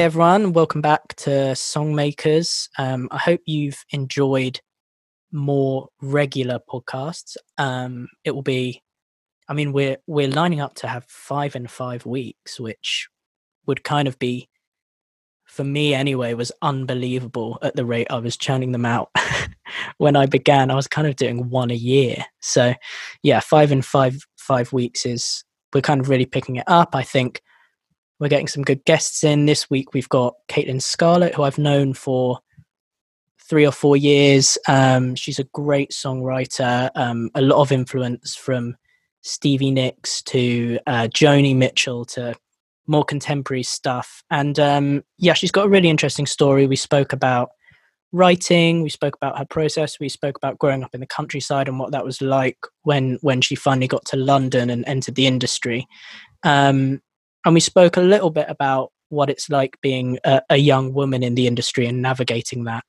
Everyone. Welcome back to Songmakers. Um, I hope you've enjoyed more regular podcasts. Um, it will be, I mean, we're we're lining up to have five in five weeks, which would kind of be, for me anyway, was unbelievable at the rate I was churning them out. when I began, I was kind of doing one a year. So, yeah, five in five five weeks is we're kind of really picking it up. I think we're getting some good guests in this week. We've got Caitlin Scarlett, who I've known for three or four years. Um, she's a great songwriter, um, a lot of influence from Stevie Nicks to uh, Joni Mitchell to more contemporary stuff. And um, yeah, she's got a really interesting story. We spoke about writing, we spoke about her process, we spoke about growing up in the countryside and what that was like when when she finally got to London and entered the industry. Um, and we spoke a little bit about what it's like being a, a young woman in the industry and navigating that.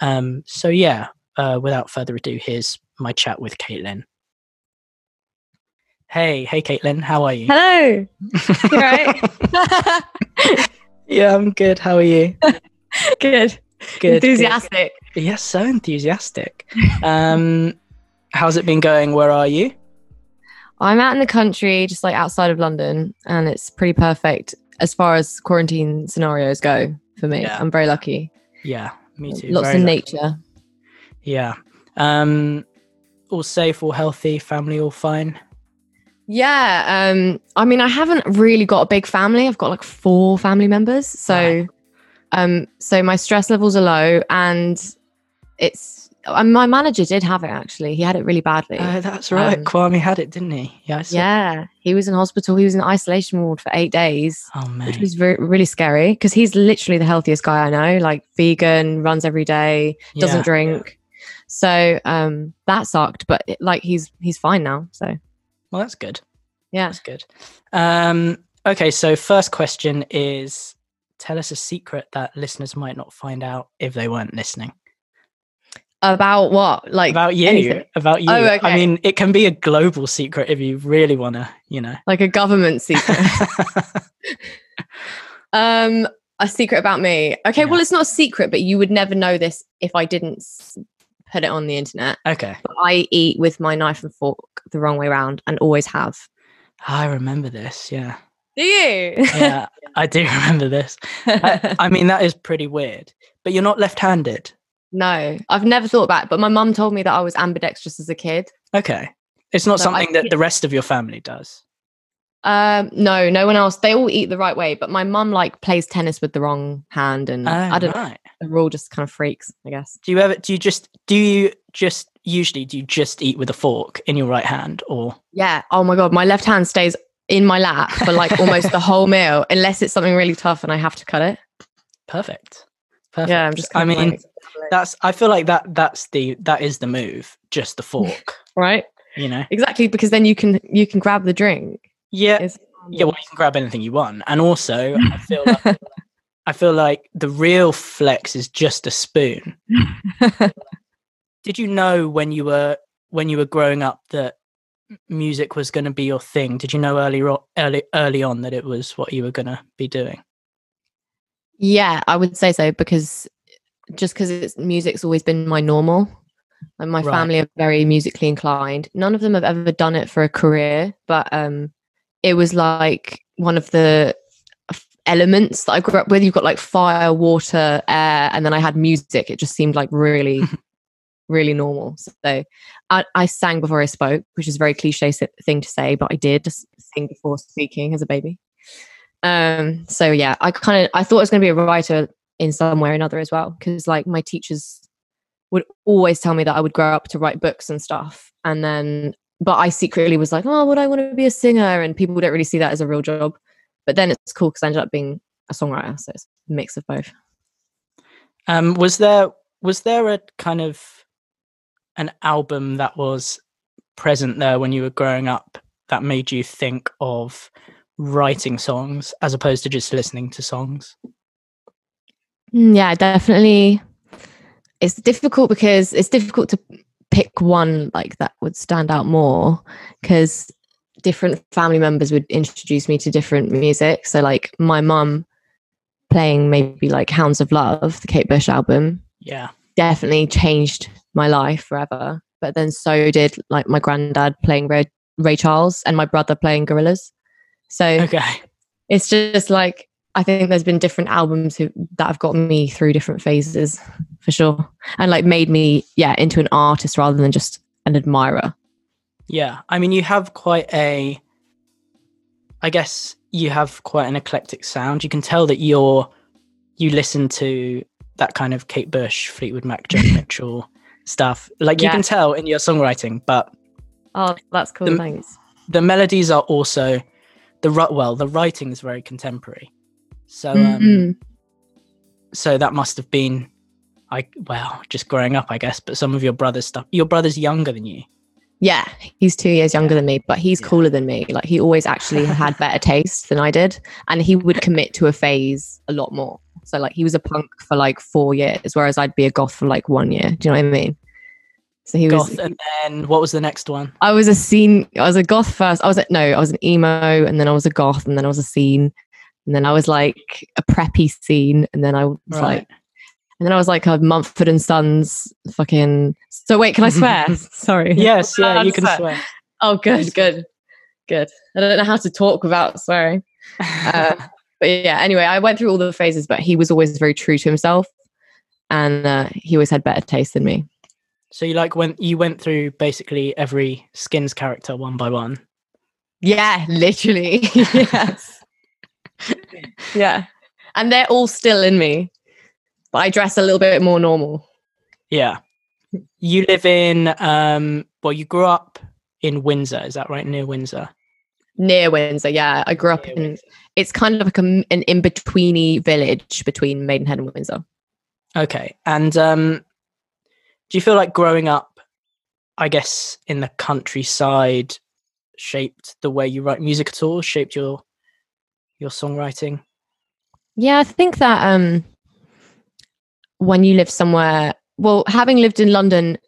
Um, so yeah, uh, without further ado, here's my chat with Caitlin. Hey, hey, Caitlin, how are you? Hello. You right? yeah, I'm good. How are you? good. Good. Enthusiastic. Good. Yes, so enthusiastic. Um, how's it been going? Where are you? I'm out in the country, just like outside of London, and it's pretty perfect as far as quarantine scenarios go for me. Yeah. I'm very lucky. Yeah, me too. Lots Very of lucky. nature. Yeah. Um, all safe, all healthy, family all fine. Yeah. Um, I mean, I haven't really got a big family. I've got like four family members. So um, so my stress levels are low and it's and my manager did have it actually. He had it really badly. Oh, that's right. Um, Kwame had it, didn't he? Yeah. Yeah. He was in hospital. He was in isolation ward for eight days. Oh man. which was re- really scary because he's literally the healthiest guy I know. Like vegan, runs every day, doesn't Yeah. drink. So um, that sucked, but it, like he's he's fine now. So Well, that's good. yeah, That's good. Um, okay, so first question is tell us a secret that listeners might not find out if they weren't listening. About what? Like About you. anything. About you. Oh, okay. I mean, it can be a global secret if you really want to, you know. like a government secret. um, a secret about me. Okay, Yeah. well, it's not a secret, but you would never know this if I didn't put it on the internet. okay. But I eat with my knife and fork the wrong way around, and always have. I remember this. Yeah. Do you? Yeah, I do remember this. I, I mean, that is pretty weird. But you're not left handed. No, I've never thought about it, but my mum told me that I was ambidextrous as a kid. Okay. It's not So I something that the rest of your family does. Um, no, no one else. They all eat the right way, but my mum like plays tennis with the wrong hand, and Oh, I don't know. right. They're all just kind of freaks, I guess. Do you ever, do you just, do you just, usually, do you just eat with a fork in your right hand or? Yeah. Oh my god, my left hand stays in my lap for like almost the whole meal, unless it's something really tough and I have to cut it. Perfect. Perfect. Yeah, I'm just. I mean, like- that's. I feel like that. That's the. That is the move. Just the fork. right, you know. exactly, because then you can you can grab the drink. Yeah. It's- Yeah. Well, you can grab anything you want, and also I feel. Like, I feel like the real flex is just a spoon. Did you know when you were when you were growing up that music was going to be your thing? Did you know early early early on that it was what you were going to be doing? Yeah, I would say so because just because it's music's always been my normal. Like my Right. family are very musically inclined. None of them have ever done it for a career, but um, it was like one of the elements that I grew up with. You've got like fire, water, air, and then I had music. It just seemed like really, really normal. So I, I sang before I spoke, which is a very cliche thing to say, but I did just sing before speaking as a baby. Um, so yeah, I kind of I thought I was going to be a writer in some way or another as well, because like my teachers would always tell me that I would grow up to write books and stuff, and then but I secretly was like, oh, would I want to be a singer? And people don't really see that as a real job. But then it's cool because I ended up being a songwriter, so it's a mix of both. Um, was there was there a kind of an album that was present there when you were growing up that made you think of writing songs as opposed to just listening to songs? Mm, Yeah, definitely. It's difficult because it's difficult to pick one like that would stand out more because different family members would introduce me to different music. So, like, my mum playing maybe like Hounds of Love, the Kate Bush album, Yeah. definitely changed my life forever. But then so did like my granddad playing Ray, Ray Charles and my brother playing Gorillaz. So Okay. it's just like I think there's been different albums who, that have got me through different phases for sure, and like made me yeah into an artist rather than just an admirer. Yeah. I mean, you have quite a, I guess you have quite an eclectic sound. You can tell that you're, you listen to that kind of Kate Bush, Fleetwood Mac, Joni Mitchell stuff. Like you can tell in your songwriting, but Oh, that's cool. The- thanks. the melodies are also the well, the writing is very contemporary. So, um, Mhm. so that must have been, I well, just growing up, I guess. But some of your brother's stuff. Your brother's younger than you. Yeah, he's two years younger than me, but he's Yeah. cooler than me. Like he always actually had better taste than I did, and he would commit to a phase a lot more. So like he was a punk for like four years, whereas I'd be a goth for like one year. Do you know what I mean? So he was. Goth, and then what was the next one? I was a scene. I was a goth first. I was a, no, I was an emo, and then I was a goth, and then I was a scene, and then I was like a preppy scene, and then I was like, and then I was like a Mumford and Sons fucking. So wait, can I swear? Sorry. yes, I'm yeah, you can swear. swear. Oh, good, good, good. I don't know how to talk without swearing. Uh, but yeah, anyway, I went through all the phases, but he was always very true to himself, and uh, he always had better taste than me. So you like when you went through basically every Skins character one by one. Yeah, literally. yes. yeah. And they're all still in me. But I dress a little bit more normal. Yeah. You live in um well you grew up in Windsor, is that right? Near Windsor. Near Windsor, yeah. I grew up Near in Windsor. it's kind of like a, an in-betweeny village between Maidenhead and Windsor. Okay. And um do you feel like growing up I guess in the countryside shaped the way you write music at all, shaped your your songwriting? Yeah, I think that um when you live somewhere, well, having lived in London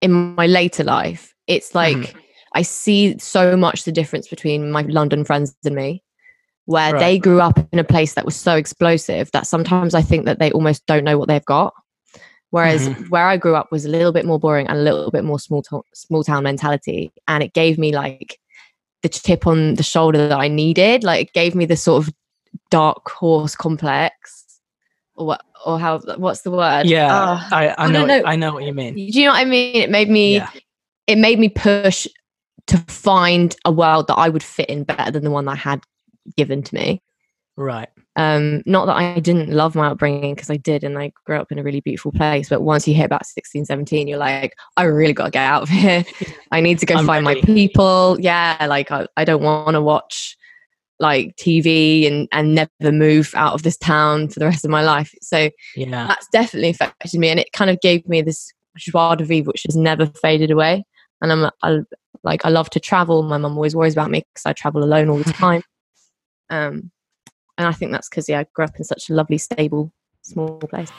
in my later life, it's like Mhm. I see so much the difference between my London friends and me, where Right. they grew up in a place that was so explosive that sometimes I think that they almost don't know what they've got. Whereas Mhm. where I grew up was a little bit more boring and a little bit more small to- small town mentality, and it gave me like the chip on the shoulder that I needed. Like it gave me the sort of dark horse complex, or what, or how what's the word? Yeah. Ah, I, I, I know know. I know what you mean. do you know what I mean? It made me Yeah. it made me push to find a world that I would fit in better than the one that I had given to me. Right. Um, not that I didn't love my upbringing because I did and I grew up in a really beautiful place. But once you hit about 16, 17, you're like, I really got to get out of here. I need to go I'm find ready. my people. Yeah, like I, I don't want to watch like TV and, and never move out of this town for the rest of my life. So Yeah. that's definitely affected me and it kind of gave me this joie de vivre which has never faded away and i'm I, like i love to travel my mum always worries about me because i travel alone all the time um and i think that's because yeah i grew up in such a lovely stable small place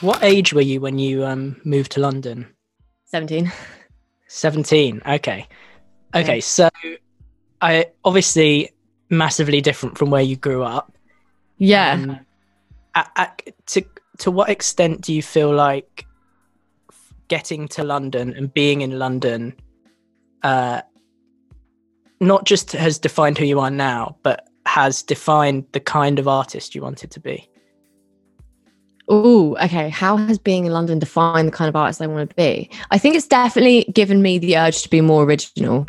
What age were you when you um moved to London? 17 17 okay. Okay Yeah. so i obviously massively different from where you grew up. Yeah. Um, a- a- to to what extent do you feel like getting to london and being in london uh not just has defined who you are now but has defined the kind of artist you wanted to be Oh, okay. How has being in London defined the kind of artist I want to be? I think it's definitely given me the urge to be more original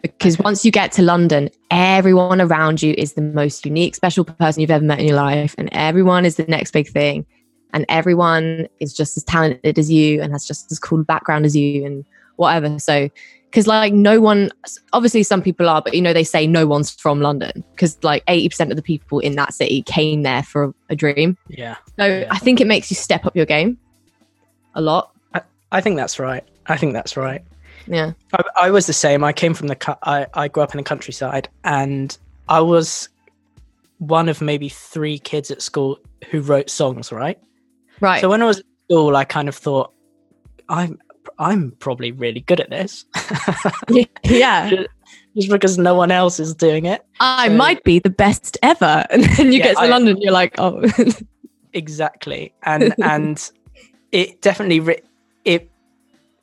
because Okay. once you get to London, everyone around you is the most unique, special person you've ever met in your life, and everyone is the next big thing, and everyone is just as talented as you and has just as cool a background as you, and whatever. So, because like no one, obviously some people are, but you know they say no one's from London because like eighty percent of the people in that city came there for a, a dream. yeah So Yeah. I think it makes you step up your game a lot. i think that's right i think that's right Yeah. I, I was the same. I came from the I, I grew up in the countryside, and I was one of maybe three kids at school who wrote songs. Right. Right. So when I was at school, I kind of thought, I'm I'm probably really good at this, yeah. just because no one else is doing it. I So- might be the best ever. And then you Yeah, get to I- London, you're like, oh, Exactly, and and it definitely it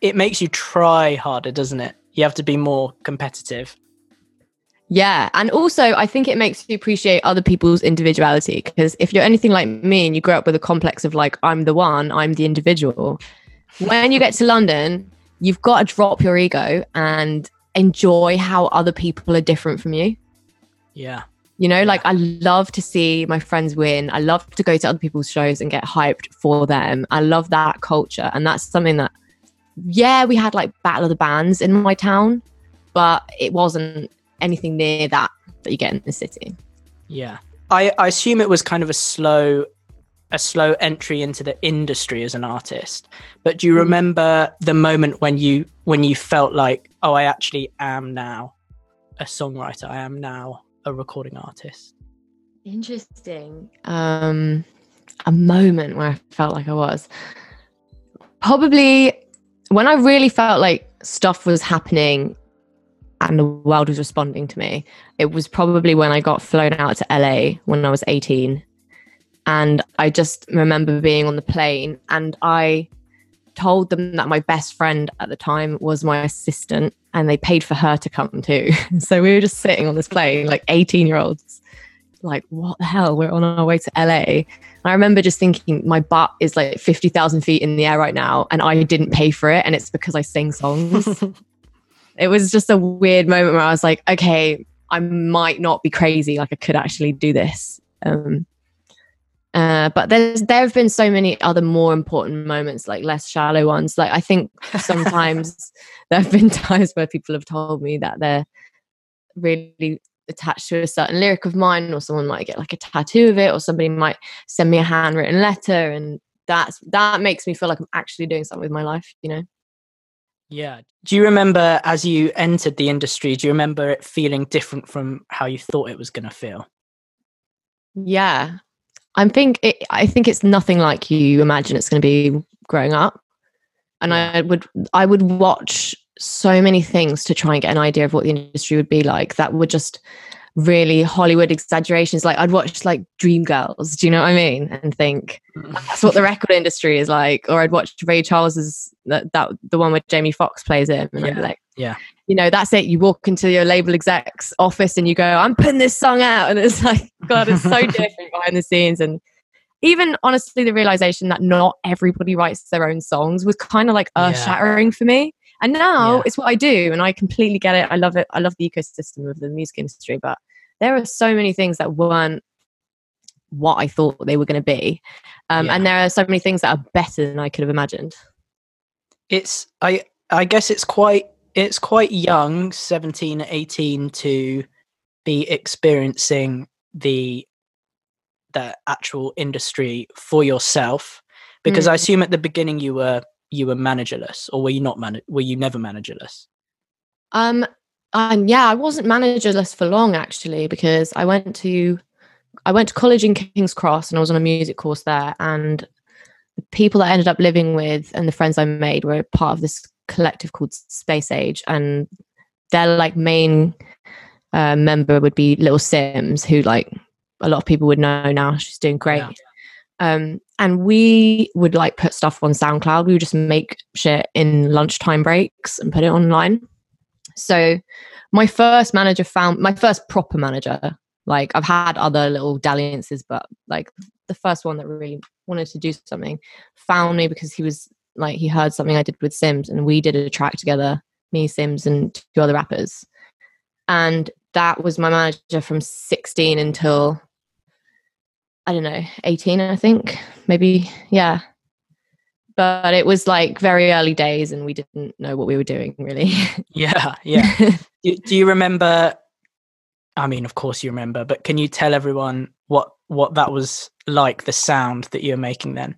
it makes you try harder, doesn't it? You have to be more competitive. yeah. And also, I think it makes you appreciate other people's individuality because if you're anything like me and you grow up with a complex of like, I'm the one, I'm the individual, when you get to London, you've got to drop your ego and enjoy how other people are different from you. Yeah, You know, like I love to see my friends win. I love to go to other people's shows and get hyped for them. I love that culture. And that's something that, yeah, we had like Battle of the Bands in my town, but it wasn't anything near that that you get in the city. yeah. I I assume it was kind of a slow a slow entry into the industry as an artist. But do you Mm. remember the moment when you when you felt like, oh, I actually am now a songwriter. I am now a recording artist. Interesting. Um, a moment where I felt like I was probably when I really felt like stuff was happening and the world was responding to me. It was probably when I got flown out to LA when I was 18. And I just remember being on the plane and I told them that my best friend at the time was my assistant and they paid for her to come too. so we were just sitting on this plane, like 18 year olds, like, what the hell? We're on our way to LA. And I remember just thinking, my butt is like 50,000 feet in the air right now and I didn't pay for it. And it's because I sing songs. it was just a weird moment where I was like, okay, I might not be crazy. Like I could actually do this. Um, uh, but there's there have been so many other more important moments, like less shallow ones. Like I think sometimes there have been times where people have told me that they're really attached to a certain lyric of mine, or someone might get like a tattoo of it, or somebody might send me a handwritten letter, and that's that makes me feel like I'm actually doing something with my life. You know. Yeah. Do you remember as you entered the industry, do you remember it feeling different from how you thought it was going to feel? Yeah. I think it, I think it's nothing like you imagine it's going to be growing up. And I would I would watch so many things to try and get an idea of what the industry would be like that would just really Hollywood exaggerations. Like I'd watch like Dreamgirls, do you know what I mean? And think mm. that's what the record industry is like. Or I'd watch Ray Charles's that, that the one where Jamie Foxx plays him, and I'd be like, yeah. you know, that's it. You walk into your label exec's office and you go, I'm putting this song out, and it's like, God, it's so different behind the scenes. And even honestly, the realization that not everybody writes their own songs was kind of like Yeah. earth shattering for me. And now Yeah. it's what I do, and I completely get it. I love it. I love the ecosystem of the music industry, but there are so many things that weren't what I thought they were going to be. Um, Yeah. And there are so many things that are better than I could have imagined. it's I I guess it's quite it's quite young, 17, 18 to be experiencing the the actual industry for yourself because I Mm. assume at the beginning you were you were managerless or were you not man were you never managerless? Um, and yeah, I wasn't managerless for long actually because I went to I went to college in King's Cross and I was on a music course there. And the people that I ended up living with and the friends I made were part of this collective called Space Age, and their like main uh, member would be Little Simz, who like a lot of people would know now. She's doing great. Yeah. Um, and we would like put stuff on SoundCloud. We would just make shit in lunchtime breaks and put it online. So my first manager found my first proper manager. Like I've had other little dalliances, but like the first one that really wanted to do something found me because he was like he heard something I did with Simz and we did a track together, me, Simz, and two other rappers. And that was my manager from 16 until I don't know, 18, I think. Maybe, yeah. But it was like very early days and we didn't know what we were doing really. Yeah, yeah. do, do you remember I mean, of course you remember, but can you tell everyone what what that was like the sound that you were making then?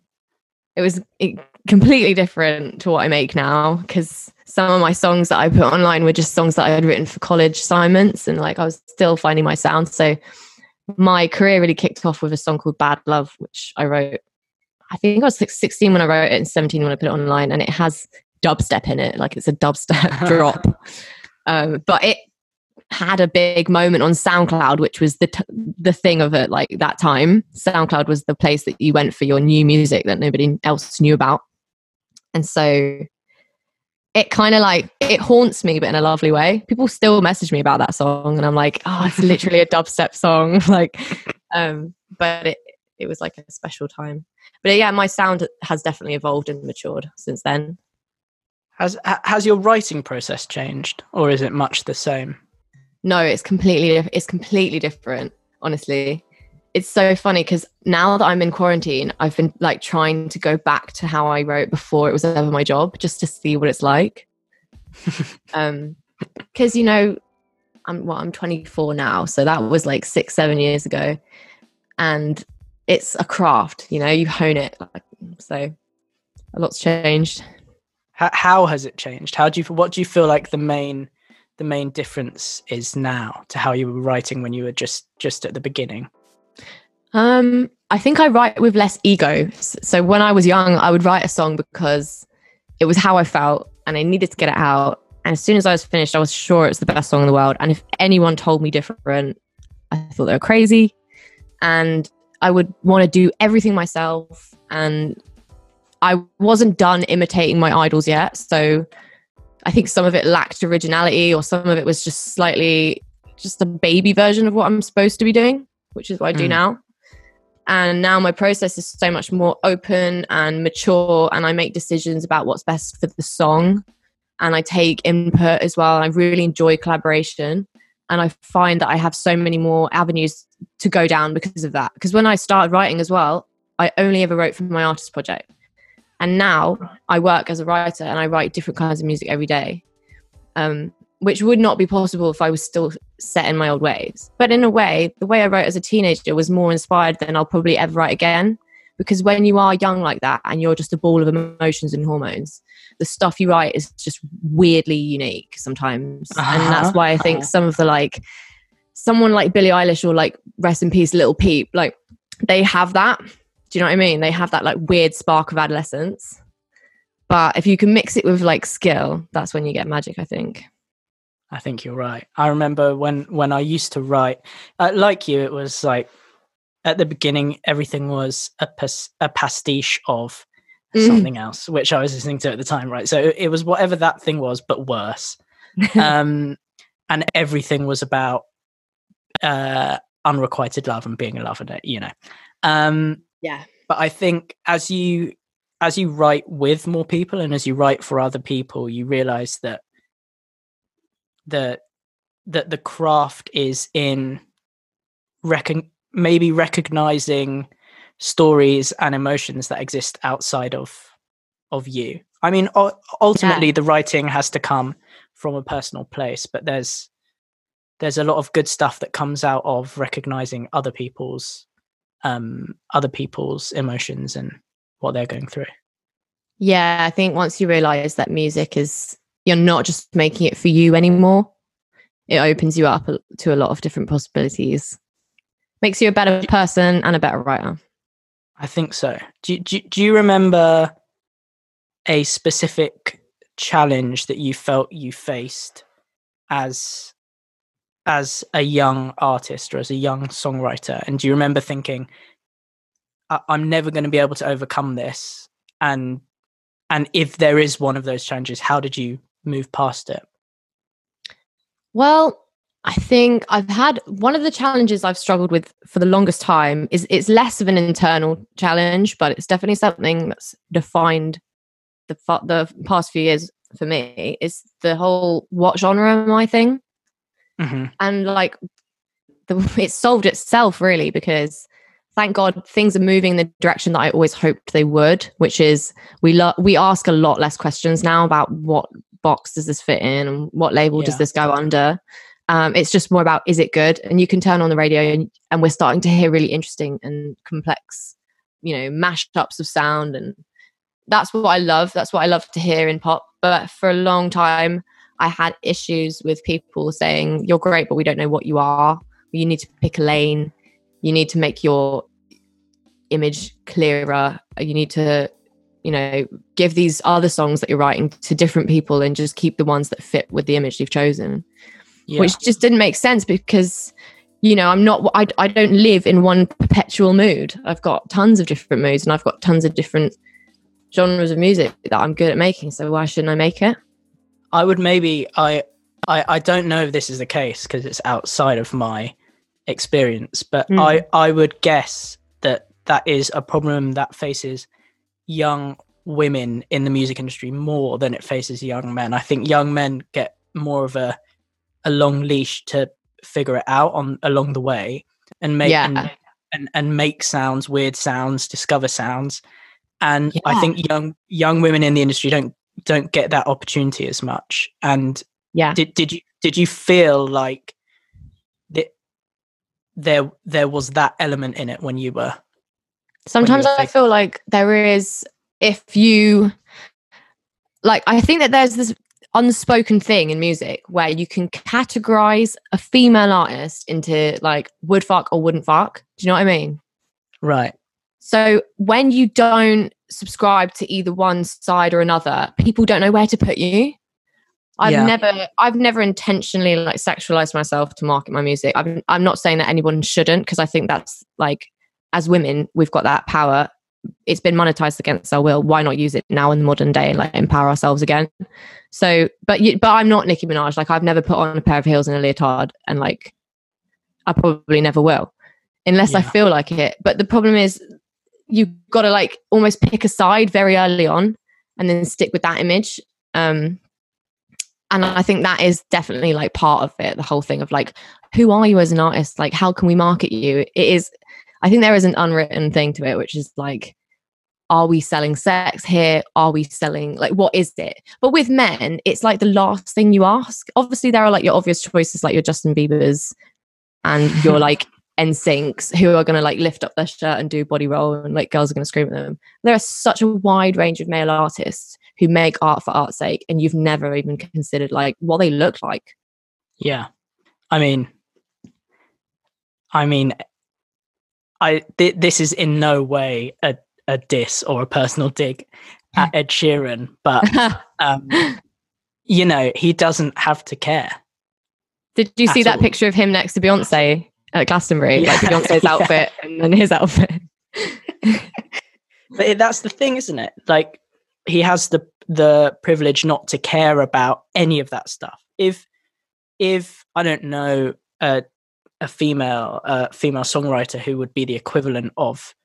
it was it, completely different to what I make now because some of my songs that I put online were just songs that I had written for college assignments and like I was still finding my sound. So my career really kicked off with a song called Bad Love, which I wrote. I think I was like 16 when I wrote it and 17 when I put it online, and it has dubstep in it, like it's a dubstep drop. Um, but it had a big moment on SoundCloud, which was the t- the thing of it. Like that time, SoundCloud was the place that you went for your new music that nobody else knew about, and so it kind of like it haunts me but in a lovely way. People still message me about that song and i'm like oh it's literally a dubstep song. Like um but it it was like a special time. But yeah my sound has definitely evolved and matured since then. Has has your writing process changed or is it much the same? No it's completely it's completely different honestly it's so funny because now that I'm in quarantine, I've been like trying to go back to how I wrote before it was ever my job, just to see what it's like. um, because you know, I'm well, I'm 24 now, so that was like six, seven years ago, and it's a craft. You know, you hone it. Like, so a lot's changed. How, how has it changed? How do you? What do you feel like the main the main difference is now to how you were writing when you were just just at the beginning? Um, I think I write with less ego. So when I was young, I would write a song because it was how I felt and I needed to get it out. And as soon as I was finished, I was sure it's the best song in the world. And if anyone told me different, I thought they were crazy. And I would want to do everything myself. And I wasn't done imitating my idols yet. So I think some of it lacked originality or some of it was just slightly just a baby version of what I'm supposed to be doing, which is what I do mm. now and now my process is so much more open and mature and i make decisions about what's best for the song. And i take input as well. I really enjoy collaboration and i find that i have so many more avenues to go down because of that. Because when i started writing as well i only ever wrote for my artist project. And now i work as a writer and i write different kinds of music every day. Um, which would not be possible if I was still set in my old ways. But in a way, the way I wrote as a teenager was more inspired than I'll probably ever write again. Because when you are young like that and you're just a ball of emotions and hormones, the stuff you write is just weirdly unique sometimes. Uh-huh. And that's why I think uh-huh. some of the like, someone like Billie Eilish or like Rest in Peace Lil Peep, like they have that. Do you know what I mean? They have that like weird spark of adolescence. But if you can mix it with like skill, that's when you get magic, I think. I think you're right. I remember when when I used to write, uh, like you, it was like at the beginning everything was a pas- a pastiche of mm. something else, which I was listening to at the time, right? So it was whatever that thing was, but worse. um, and everything was about uh, unrequited love and being in love with it, you know. Um, yeah. But I think as you as you write with more people and as you write for other people, you realize that that that the craft is in recon- maybe recognizing stories and emotions that exist outside of of you i mean ultimately yeah. the writing has to come from a personal place but there's there's a lot of good stuff that comes out of recognizing other people's um other people's emotions and what they're going through yeah i think once you realize that music is you're not just making it for you anymore. It opens you up to a lot of different possibilities. Makes you a better person and a better writer. I think so. Do, do, do you remember a specific challenge that you felt you faced as as a young artist or as a young songwriter and do you remember thinking i'm never going to be able to overcome this and and if there is one of those challenges how did you move past it? Well, I think I've had one of the challenges I've struggled with for the longest time is it's less of an internal challenge, but it's definitely something that's defined the the past few years for me is the whole what genre am I thing, mm-hmm. and like the, it solved itself really because thank God things are moving in the direction that I always hoped they would, which is we lo- we ask a lot less questions now about what box does this fit in and what label yeah. does this go under um, it's just more about is it good and you can turn on the radio and, and we're starting to hear really interesting and complex you know mashups of sound and that's what I love. That's what I love to hear in pop. But for a long time, I had issues with people saying, You're great, but we don't know what you are. You need to pick a lane. You need to make your image clearer. You need to, you know, give these other songs that you're writing to different people and just keep the ones that fit with the image you've chosen. Yeah. Which just didn't make sense because you know i'm not I, I don't live in one perpetual mood i've got tons of different moods and i've got tons of different genres of music that i'm good at making so why shouldn't i make it I would maybe I I, I don't know if this is the case because it's outside of my experience, but Mm. I I would guess that that is a problem that faces young women in the music industry more than it faces young men. I think young men get more of a a long leash to figure it out on along the way and make Yeah. and, and, and make sounds, weird sounds, discover sounds. And I think young young women in the industry don't don't get that opportunity as much. And yeah did did you did you feel like that there there was that element in it when you were sometimes i feel like there is if you like i think that there's this unspoken thing in music where you can categorize a female artist into like would fuck or wouldn't fuck do you know what i mean right So when you don't subscribe to either one side or another, people don't know where to put you. I've Yeah. never I've never intentionally like sexualized myself to market my music. I'm I'm not saying that anyone shouldn't because I think that's like as women we've got that power. It's been monetized against our will. Why not use it now in the modern day and like empower ourselves again? So, but you, but I'm not Nicki Minaj. Like I've never put on a pair of heels and a leotard, and like I probably never will, unless I feel like it. But the problem is, you've got to like almost pick a side very early on, and then stick with that image. Um, and I think that is definitely like part of it. The whole thing of like, who are you as an artist? Like, how can we market you? It is. I think there is an unwritten thing to it, which is like, are we selling sex here? Are we selling like what is it? But with men, it's like the last thing you ask. Obviously, there are like your obvious choices, like your Justin Bieber's and your like NSYNCs who are going to like lift up their shirt and do body roll, and like girls are going to scream at them. There are such a wide range of male artists who make art for art's sake, and you've never even considered like what they look like. yeah i mean i mean i th- this is in no way a, a diss or a personal dig at ed sheeran but um you know he doesn't have to care Did you see At that all. picture of him next to Beyonce at Glastonbury? Like Beyonce's yeah. outfit and then his outfit. but that's the thing isn't it like he has the the privilege not to care about any of that stuff if if i don't know a a female uh, female songwriter who would be the equivalent of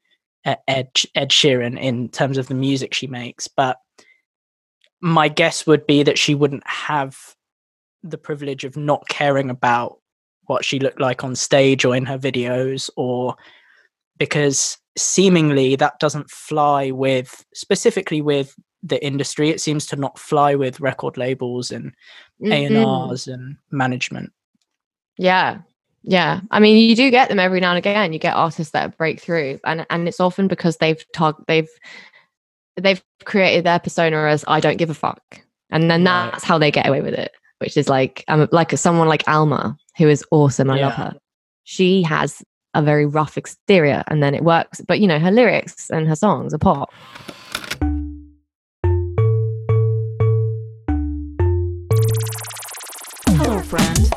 uh, ed ed sheeran in terms of the music she makes but my guess would be that she wouldn't have the privilege of not caring about what she looked like on stage or in her videos or because seemingly that doesn't fly with specifically with the industry it seems to not fly with record labels and Mhm. A&Rs and management Yeah. Yeah. I mean, you do get them every now and again. You get artists that break through and and it's often because they've targ- they've they've created their persona as I don't give a fuck. And then Right. that's how they get away with it, which is like um, like someone like Alma who is awesome. I love her. She has a very rough exterior and then it works, but you know, her lyrics and her songs are pop. Hello, friend.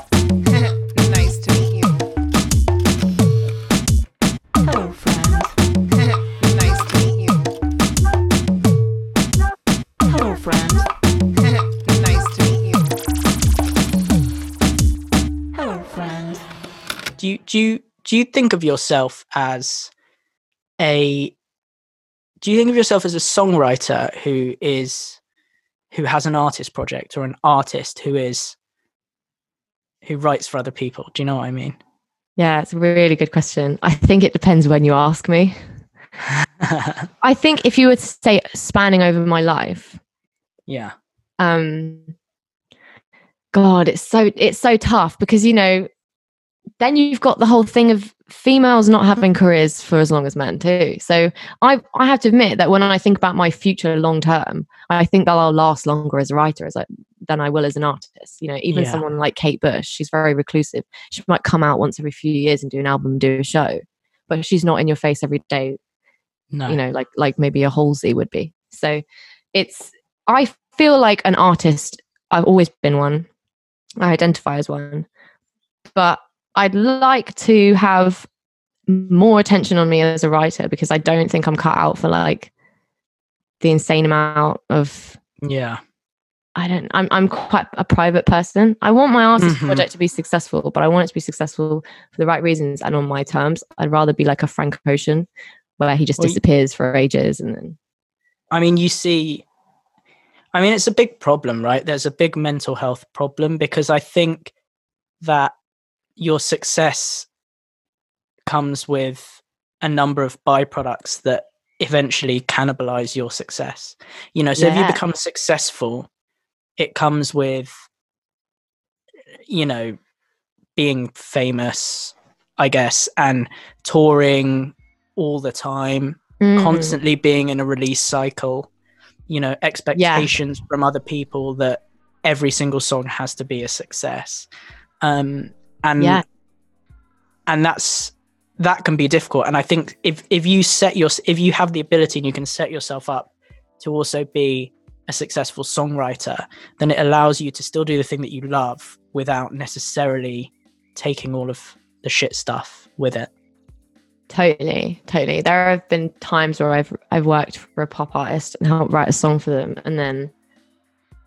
Do you think of yourself as a do you think of yourself as a songwriter who is who has an artist project or an artist who is who writes for other people do you know what i mean Yeah, it's a really good question. I think it depends when you ask me. I think if you were to say spanning over my life, yeah um god it's so it's so tough because you know then you've got the whole thing of females not having careers for as long as men too. So I I have to admit that when I think about my future long term, I think that I'll last longer as a writer as I, than I will as an artist. You know, even Yeah. someone like Kate Bush, she's very reclusive. She might come out once every few years and do an album, do a show, but she's not in your face every day No. you know like like maybe a halsey would be so it's i feel like an artist i've always been one i identify as one but i'd like to have more attention on me as a writer because i don't think i'm cut out for like the insane amount of yeah. I don't. I'm I'm quite a private person. I want my artist Mhm. project to be successful, but I want it to be successful for the right reasons and on my terms. I'd rather be like a Frank Ocean, where he just Well, disappears for ages and then I mean, you see, I mean, it's a big problem, right? There's a big mental health problem because I think that your success comes with a number of byproducts that eventually cannibalize your success. You know, so if you become successful, it comes with, you know, being famous, I guess, and touring all the time Mm. constantly being in a release cycle you know expectations from other people that every single song has to be a success um and Yeah. and that's that can be difficult and i think if if you set your if you have the ability and you can set yourself up to also be a successful songwriter then it allows you to still do the thing that you love without necessarily taking all of the shit stuff with it Totally, totally. There have been times where I've I've worked for a pop artist and helped write a song for them, and then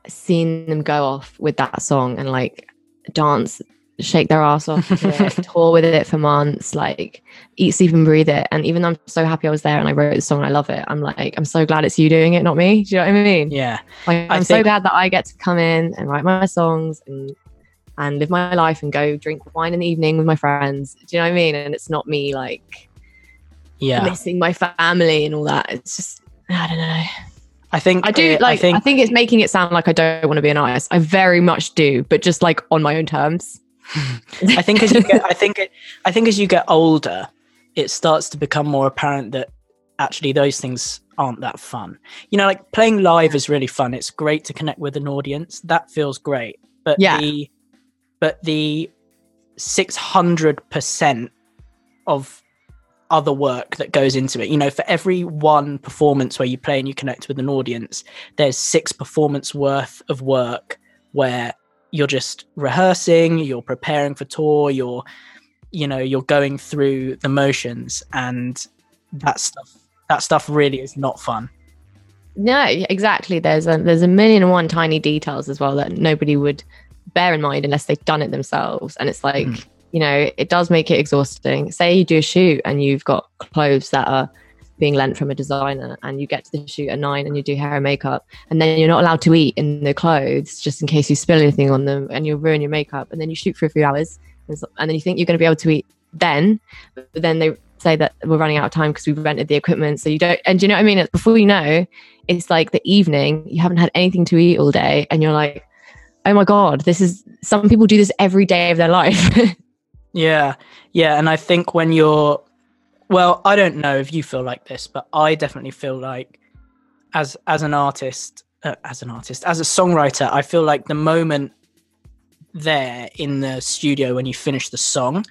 seen them go off with that song and like dance, shake their ass off, to it, tour with it for months, like eat, sleep, and breathe it. And even though I'm so happy I was there and I wrote the song and I love it, I'm like, I'm so glad it's you doing it, not me. Do you know what I mean? yeah Like, I'm so glad that I get to come in and write my songs and and live my life and go drink wine in the evening with my friends. Do you know what I mean? And it's not me like yeah missing my family and all that. It's just I don't know. i think I do like. i think I think it's making it sound like I don't want to be an artist. I very much do, but just like on my own terms. I think as you get, I think it, I think as you get older, it starts to become more apparent that actually those things aren't that fun. You know, like playing live is really fun. It's great to connect with an audience. That feels great. But Yeah. the, but the six hundred percent of other work that goes into it. You know, for every one performance where you play and you connect with an audience, there's six performance worth of work where you're just rehearsing, you're preparing for tour, you're you know, you're going through the motions and that stuff that stuff really is not fun. No, exactly. There's a there's a million and one tiny details as well that nobody would bear in mind unless they've done it themselves. And it's like, Mm. you know, it does make it exhausting. Say you do a shoot and you've got clothes that are being lent from a designer and you get to the shoot at nine and you do hair and makeup and then you're not allowed to eat in the clothes just in case you spill anything on them and you'll ruin your makeup and then you shoot for a few hours and, and then you think you're going to be able to eat then but then they say that we're running out of time because we've rented the equipment so you don't and do you know what i mean it's before you know it's like the evening you haven't had anything to eat all day and you're like oh my god this is some people do this every day of their life Yeah. Yeah, and I think when you're well, I don't know if you feel like this, but I definitely feel like as as an artist, uh, as an artist, as a songwriter, I feel like the moment there in the studio when you finish the song,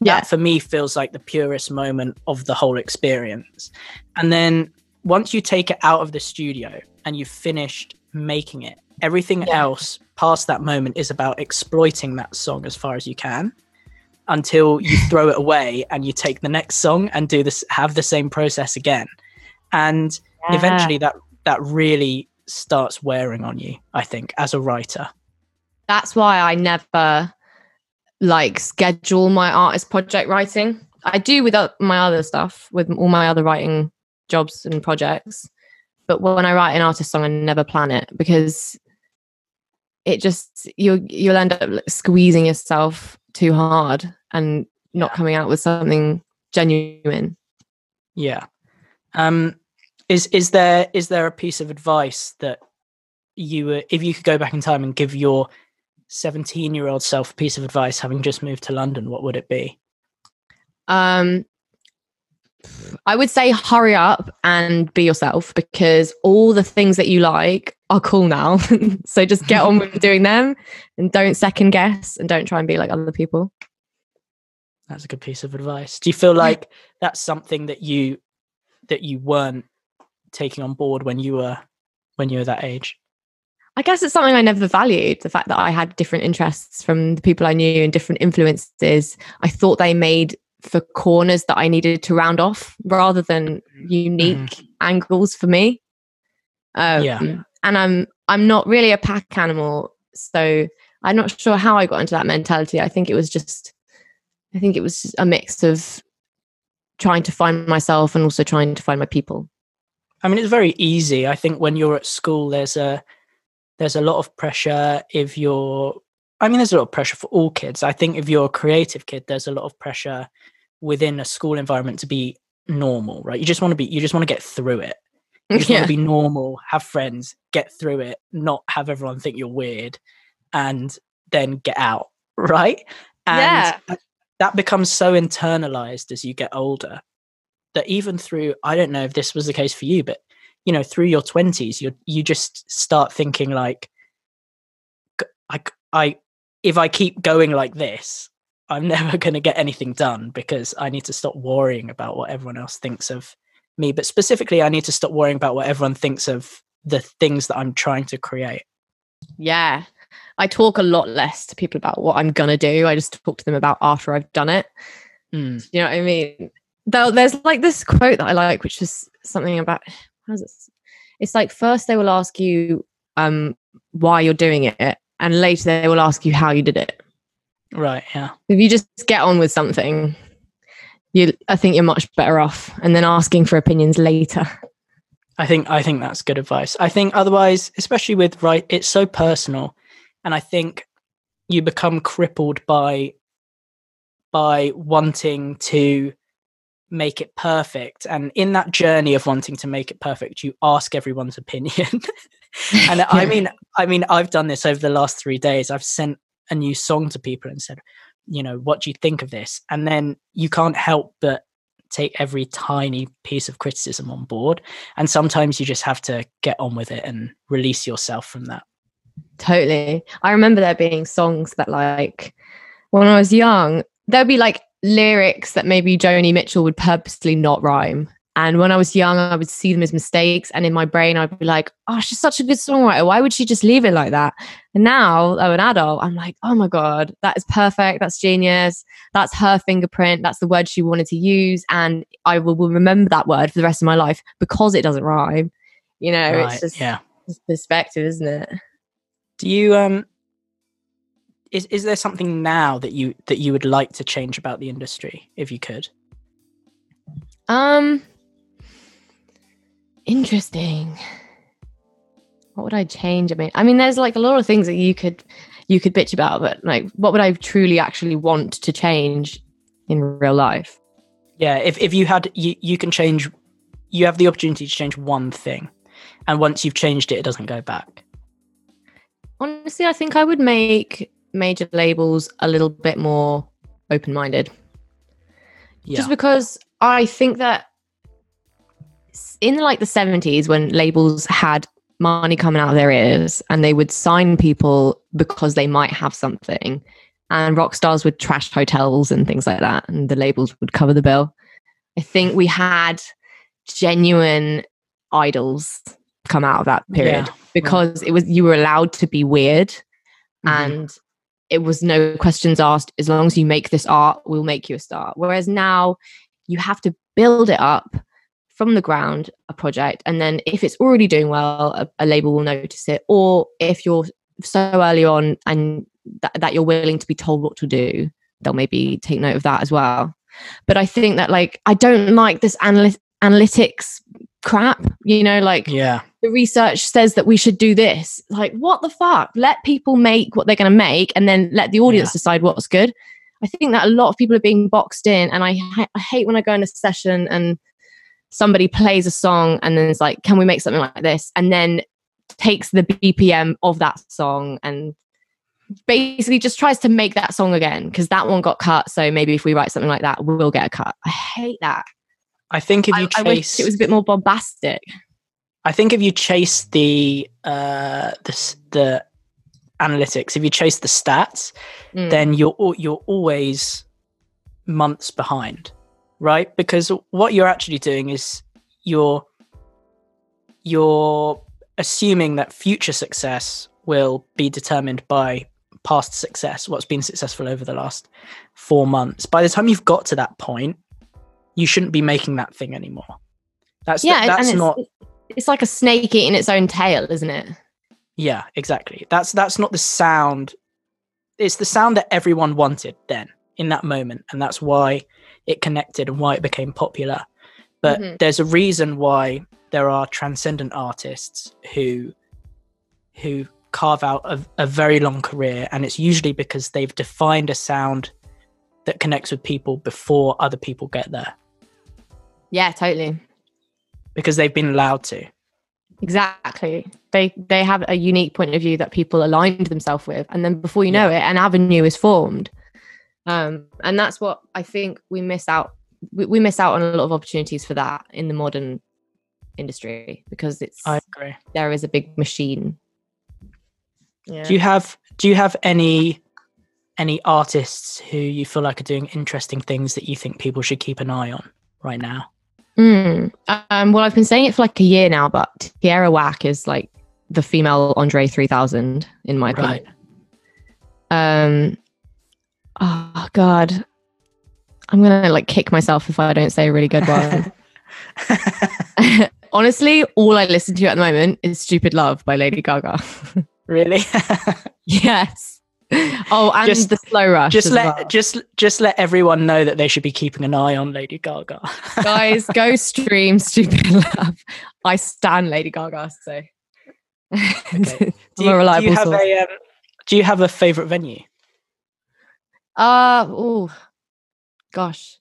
Yeah. that for me feels like the purest moment of the whole experience. And then once you take it out of the studio and you've finished making it, everything Yeah. else past that moment is about exploiting that song as far as you can until you throw it away and you take the next song and do this have the same process again. And eventually that that really starts wearing on you, I think, as a writer. that's why I never like schedule my artist project writing. I do with my other stuff, with all my other writing jobs and projects. But when I write an artist song, I never plan it because it just you'll you'll end up squeezing yourself too hard and not Yeah. coming out with something genuine. Yeah. Um is is there is there a piece of advice that you were if you could go back in time and give your 17 year old self a piece of advice having just moved to London, what would it be? Um, I would say hurry up and be yourself because all the things that you like are cool now. so just get on with doing them and don't second guess and don't try and be like other people. That's a good piece of advice. Do you feel like that's something that you that you weren't taking on board when you were when you were that age? I guess it's something I never valued the fact that I had different interests from the people I knew and different influences. I thought they made for corners that I needed to round off rather than unique angles for me. Um, Yeah. And I'm I'm not really a pack animal, so I'm not sure how I got into that mentality. I think it was just I think it was a mix of trying to find myself and also trying to find my people. I mean, it's very easy. I think when you're at school, there's a there's a lot of pressure. If you're, I mean, there's a lot of pressure for all kids. I think if you're a creative kid, there's a lot of pressure within a school environment to be normal, right? You just want to be, you just want to get through it. You just want to be normal, have friends, get through it, not have everyone think you're weird, and then get out, right? And Yeah. that becomes so internalized as you get older that even through, I don't know if this was the case for you, but you know, through your twenties, you you just start thinking like, "G- I, I, if I keep going like this, I'm never going to get anything done because I need to stop worrying about what everyone else thinks of me. But specifically, I need to stop worrying about what everyone thinks of the things that I'm trying to create. Yeah. I talk a lot less to people about what I'm gonna do. I just talk to them about after I've done it. Mm. You know what I mean? There's like this quote that I like, which is something about how's it? It's like first they will ask you um why you're doing it, and later they will ask you how you did it. Right. Yeah. If you just get on with something, you I think you're much better off. And then asking for opinions later. I think I think that's good advice. I think otherwise, especially with right, it's so personal, and I think you become crippled by by wanting to make it perfect. And in that journey of wanting to make it perfect, you ask everyone's opinion. and I mean, I mean, I've done this over the last three days. I've sent a new song to people and said, you know, what do you think of this? And then you can't help but take every tiny piece of criticism on board. And sometimes you just have to get on with it and release yourself from that. Totally. I remember there being songs that, like, when I was young, there'd be like lyrics that maybe Joni Mitchell would purposely not rhyme. And when I was young, I would see them as mistakes. And in my brain, I'd be like, oh, she's such a good songwriter. Why would she just leave it like that? And now, I'm an adult, I'm like, oh my God, that is perfect. That's genius. That's her fingerprint. That's the word she wanted to use. And I will, will remember that word for the rest of my life because it doesn't rhyme. You know, Right, it's just yeah. it's perspective, isn't it? Do you um is is there something now that you that you would like to change about the industry if you could? Um, interesting. What would I change? I mean, I mean, there's like a lot of things that you could you could bitch about, but like, what would I truly actually want to change in real life? Yeah, if if you had you you can change you have the opportunity to change one thing. And once you've changed it, it doesn't go back. Honestly, I think I would make major labels a little bit more open minded. Yeah. just because I think that in like the 70s when labels had money coming out of their ears and they would sign people because they might have something. And rock stars would trash hotels and things like that and the labels would cover the bill. I think we had genuine idols come out of that period Yeah. because it was you were allowed to be weird Mhm. and it was no questions asked. As long as you make this art we'll make you a star. Whereas now you have to build it up from the ground a project and then if it's already doing well a, a label will notice it or if you're so early on and that, that you're willing to be told what to do they'll maybe take note of that as well but i think that like i don't like this analy- analytics crap you know like yeah. the research says that we should do this. Like, what the fuck? Let people make what they're going to make and then let the audience Yeah. decide what's good. I think that a lot of people are being boxed in. And I, ha- I hate when I go in a session and somebody plays a song and then it's like, can we make something like this? And then takes the BPM of that song and basically just tries to make that song again because that one got cut. So maybe if we write something like that, we'll get a cut. I hate that. I think if I, you I chase, it was a bit more bombastic. I think if you chase the uh the the analytics, if you chase the stats, Mm. then you're you're always months behind, right? Because what you're actually doing is you're you're assuming that future success will be determined by past success, what's been successful over the last four months. By the time you've got to that point, you shouldn't be making that thing anymore. That's yeah, that's it's, not it's like a snake eating its own tail, isn't it? yeah, exactly. That's that's not the sound. It's the sound that everyone wanted then in that moment, and that's why it connected and why it became popular. But Mhm. there's a reason why there are transcendent artists who who carve out a, a very long career, and it's usually because they've defined a sound that connects with people before other people get there, Yeah, totally. because they've been allowed to. Exactly. They they have a unique point of view that people aligned themselves with, and then before you know it, an avenue is formed. Um, and that's what I think we miss out. We, we miss out on a lot of opportunities for that in the modern industry because it's I agree. there is a big machine. Yeah. Do you have do you have any any artists who you feel like are doing interesting things that you think people should keep an eye on right now? Mm. Um, well, I've been saying it for like a year now, but Tierra Whack is like the female Andre 3000 in my opinion. Right. Um, oh God, I'm gonna like kick myself if I don't say a really good one. Honestly, all I listen to at the moment is "Stupid Love" by Lady Gaga. really? yes. Oh, and Just- the slow rush. just let well. just just let everyone know that they should be keeping an eye on Lady Gaga. guys go stream "Stupid Love." I stan Lady Gaga, so Okay. Do, you, do you have source. a um, do you have a favorite venue? Uh oh gosh.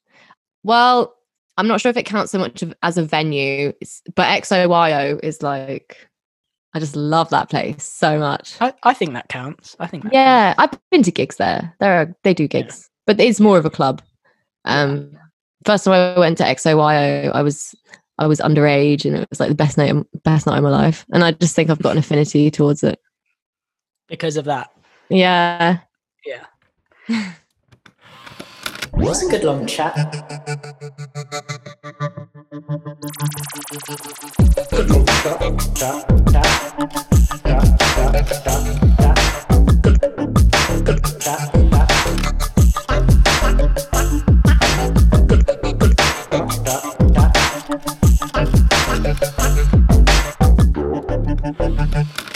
Well, I'm not sure if it counts so much of, as a venue, but XOYO is like I just love that place so much. I, I think that counts. I think that Yeah, I've been to gigs there. There are they do gigs, but it's more of a club. Um first time I went to XOYO, I was I was underage and it was like the best night best night of my life. And I just think I've got an affinity towards it. because of that. Yeah. Yeah. Was a good long chat.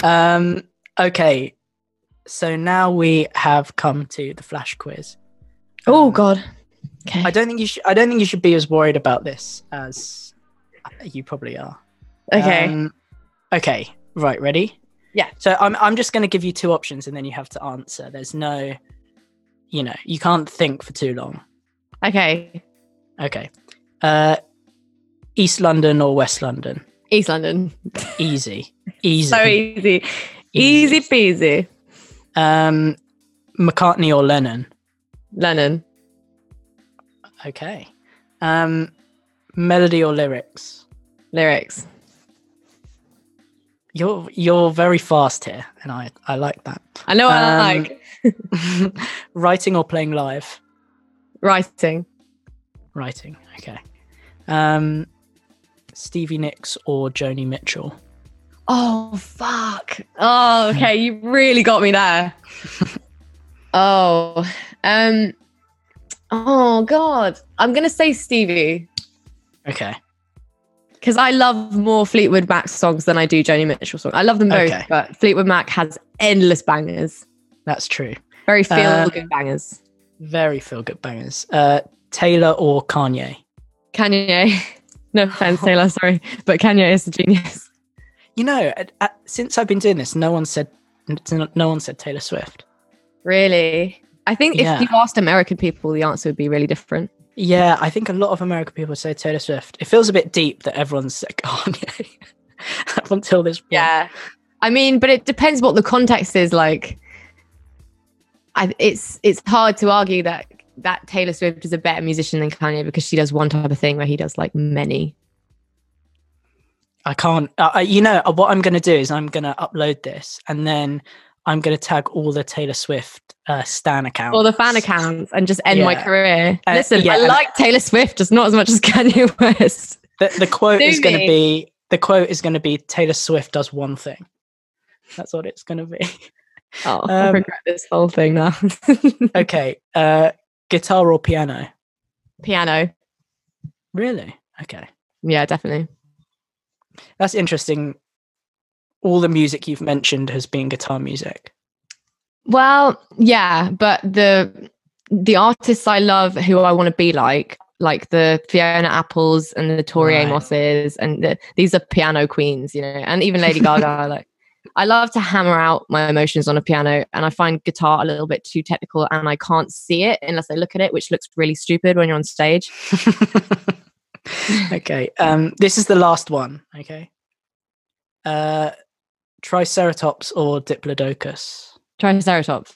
Um. Okay. So now we have come to the flash quiz. Oh god. Okay. I don't think you should. I don't think you should be as worried about this as you probably are. okay. Um, okay. Right. Ready? Yeah. So I'm. I'm just going to give you two options, and then you have to answer. There's no. You know, you can't think for too long. okay. Okay. Uh, East London or West London? East London. Easy. Easy. So easy. Easy peasy. Um, McCartney or Lennon? Lennon. Okay. Um, melody or lyrics? Lyrics. You're you're very fast here, and I I like that. I know what I Um, like. Writing or playing live? Writing. Writing. Okay. Um, Stevie Nicks or Joni Mitchell? Oh fuck. Oh, okay. You really got me there. oh. Um Oh god. I'm gonna say Stevie. Okay. Because I love more Fleetwood Mac songs than I do Joni Mitchell songs. I love them both, Okay. but Fleetwood Mac has endless bangers. That's true. Very feel Uh, good bangers. Very feel good bangers. Uh, Taylor or Kanye? Kanye. No offense, Taylor, sorry. But Kanye is a genius. You know, at, at, since I've been doing this, no one said no one said Taylor Swift. Really? I think Yeah. if you asked American people, the answer would be really different. Yeah, I think a lot of American people say Taylor Swift. It feels a bit deep that everyone's said Kanye up until this point. Yeah. I mean, but it depends what the context is like. I, it's it's hard to argue that that Taylor Swift is a better musician than Kanye because she does one type of thing where he does like many. I can't. Uh, you know what I'm going to do is I'm going to upload this and then I'm going to tag all the Taylor Swift uh, stan accounts Or the fan accounts and just end my career. Uh, Listen, yeah, I like Taylor Swift, just not as much as Kanye West. The, the quote is going to be the quote is going to be Taylor Swift does one thing. That's what it's going to be. Oh, I Um, regret this whole thing now. okay, uh, guitar or piano? Piano. Really? Okay, Yeah, definitely. that's interesting. All the music you've mentioned has been guitar music. Well, yeah, but the the artists I love who I want to be like, like the Fiona Apples and the Tori Right. Amoses, and the, these are piano queens, you know, and even Lady Gaga. Like, I love to hammer out my emotions on a piano, and I find guitar a little bit too technical, and I can't see it unless I look at it, which looks really stupid when you're on stage. okay, um, this is the last one. Okay, uh, Triceratops or Diplodocus? Triceratops,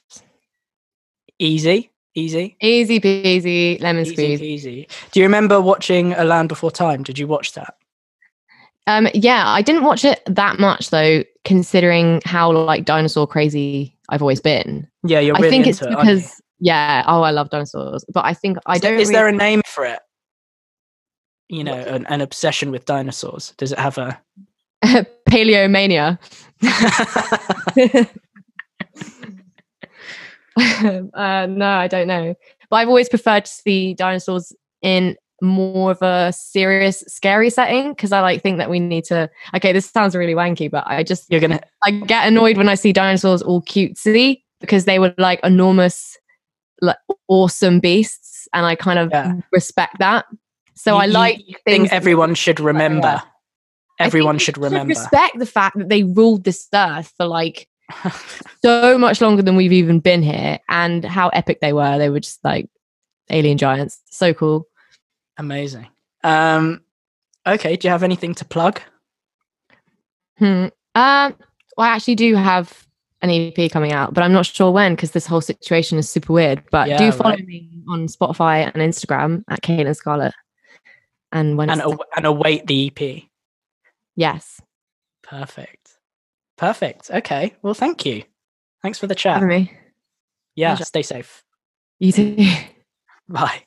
Easy, easy, easy peasy, lemon easy, squeeze. easy. Do you remember watching A Land Before Time? Did you watch that? Um, yeah, I didn't watch it that much though, considering how like dinosaur crazy I've always been. Yeah, you're I really think it's it, because yeah, oh, I love dinosaurs, but I think I Is there- don't. Is there a name for it? You know, an, an obsession with dinosaurs. Does it have a? paleomania? uh, no, I don't know. But I've always preferred to see dinosaurs in more of a serious, scary setting because I like think that we need to. Okay, this sounds really wanky, but I just You're gonna. I get annoyed when I see dinosaurs all cutesy because they were like enormous, like awesome beasts, and I kind of Yeah. respect that. So you- I you like think things. everyone should remember. I think Everyone should remember. respect the fact that they ruled this earth for like so much longer than we've even been here, and how epic they were. They were just like alien giants. So cool. Amazing. Um, okay. Do you have anything to plug? Hmm. Um. Well, I actually do have an EP coming out, but I'm not sure when because this whole situation is super weird. But Yeah, do follow right. me on Spotify and Instagram at Caitlin Scarlett. And when And aw- and await the EP. Yes, Perfect. Perfect. Okay. Well, thank you. Thanks for the chat. having me. Yeah. Pleasure. Stay safe. You too. Bye.